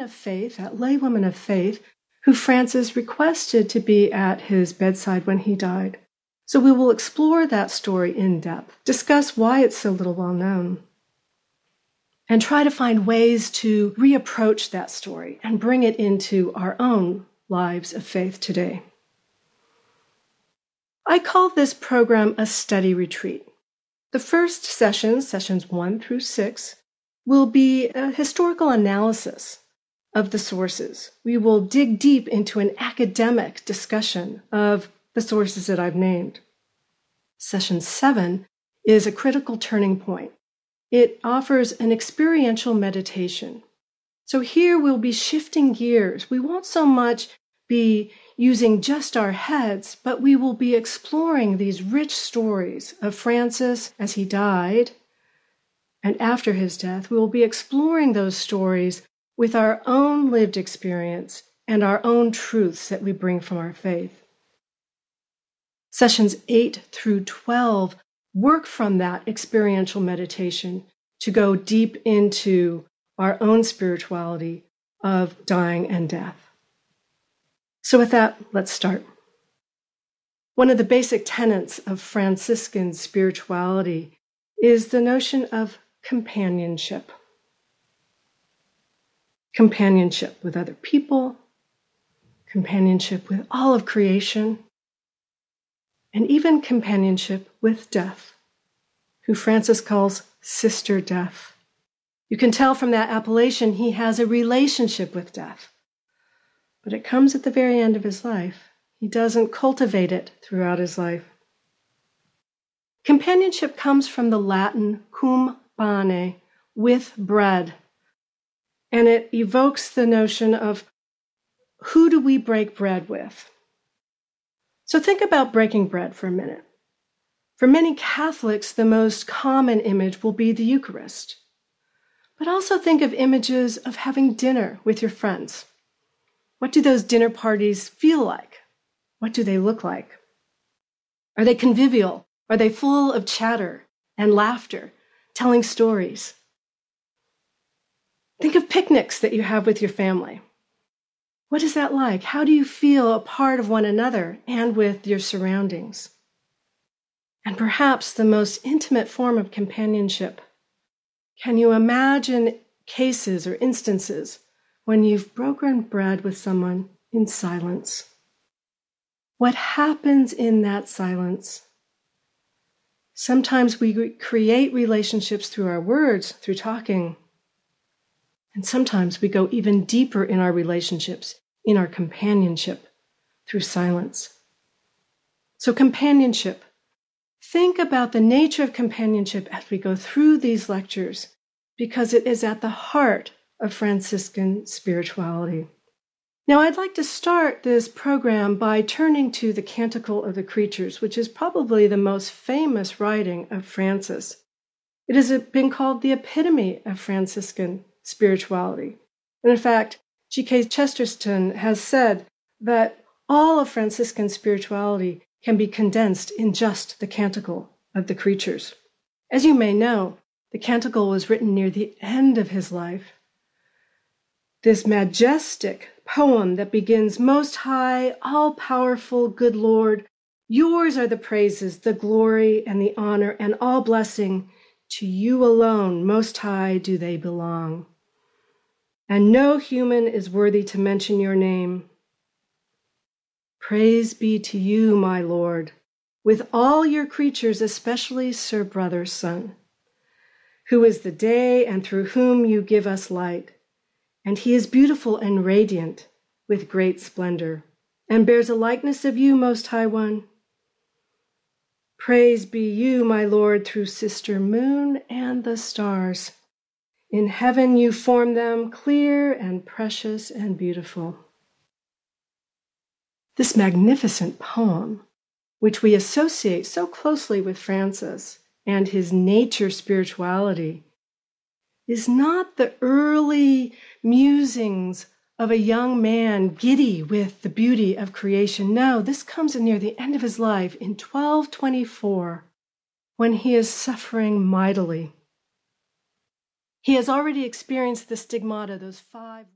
of faith, that lay woman of faith, who Francis requested to be at his bedside when he died. So we will explore that story in depth, discuss why it's so little well known, and try to find ways to reapproach that story and bring it into our own lives of faith today. I call this program a study retreat. The first sessions, sessions one through six, will be a historical analysis of the sources. We will dig deep into an academic discussion of the sources that I've named. Session seven is a critical turning point. It offers an experiential meditation. So here we'll be shifting gears. We won't so much be using just our heads, but we will be exploring these rich stories of Francis as he died. And after his death, we will be exploring those stories with our own lived experience and our own truths that we bring from our faith. Sessions 8 through 12 work from that experiential meditation to go deep into our own spirituality of dying and death. So, with that, let's start. One of the basic tenets of Franciscan spirituality is the notion of companionship. Companionship with other people, companionship with all of creation, and even companionship with death, who Francis calls Sister Death. You can tell from that appellation he has a relationship with death. But it comes at the very end of his life. He doesn't cultivate it throughout his life. Companionship comes from the Latin cum pane, with bread. And it evokes the notion of who do we break bread with? So think about breaking bread for a minute. For many Catholics, the most common image will be the Eucharist. But also think of images of having dinner with your friends. What do those dinner parties feel like? What do they look like? Are they convivial? Are they full of chatter and laughter, telling stories? Think of picnics that you have with your family. What is that like? How do you feel a part of one another and with your surroundings? And perhaps the most intimate form of companionship. Can you imagine cases or instances when you've broken bread with someone in silence? What happens in that silence? Sometimes we create relationships through our words, through talking. And sometimes we go even deeper in our relationships, in our companionship, through silence. So, companionship. Think about the nature of companionship as we go through these lectures, because it is at the heart of Franciscan spirituality. Now, I'd like to start this program by turning to the Canticle of the Creatures, which is probably the most famous writing of Francis. It has been called the epitome of Franciscan spirituality. And in fact, G.K. Chesterton has said that all of Franciscan spirituality can be condensed in just the Canticle of the Creatures. As you may know, the Canticle was written near the end of his life. This majestic poem that begins, Most High, all powerful, good Lord, yours are the praises, the glory, and the honor, and all blessing. To you alone, Most High, do they belong and no human is worthy to mention your name. Praise be to you, my Lord, with all your creatures, especially Sir Brother's Sun, who is the day and through whom you give us light. And he is beautiful and radiant with great splendor, and bears a likeness of you, Most High One. Praise be you, my Lord, through Sister Moon and the stars in heaven you form them clear and precious and beautiful. This magnificent poem, which we associate so closely with Francis and his nature spirituality, is not the early musings of a young man giddy with the beauty of creation. No, this comes near the end of his life in 1224 when he is suffering mightily he has already experienced the stigmata, those five.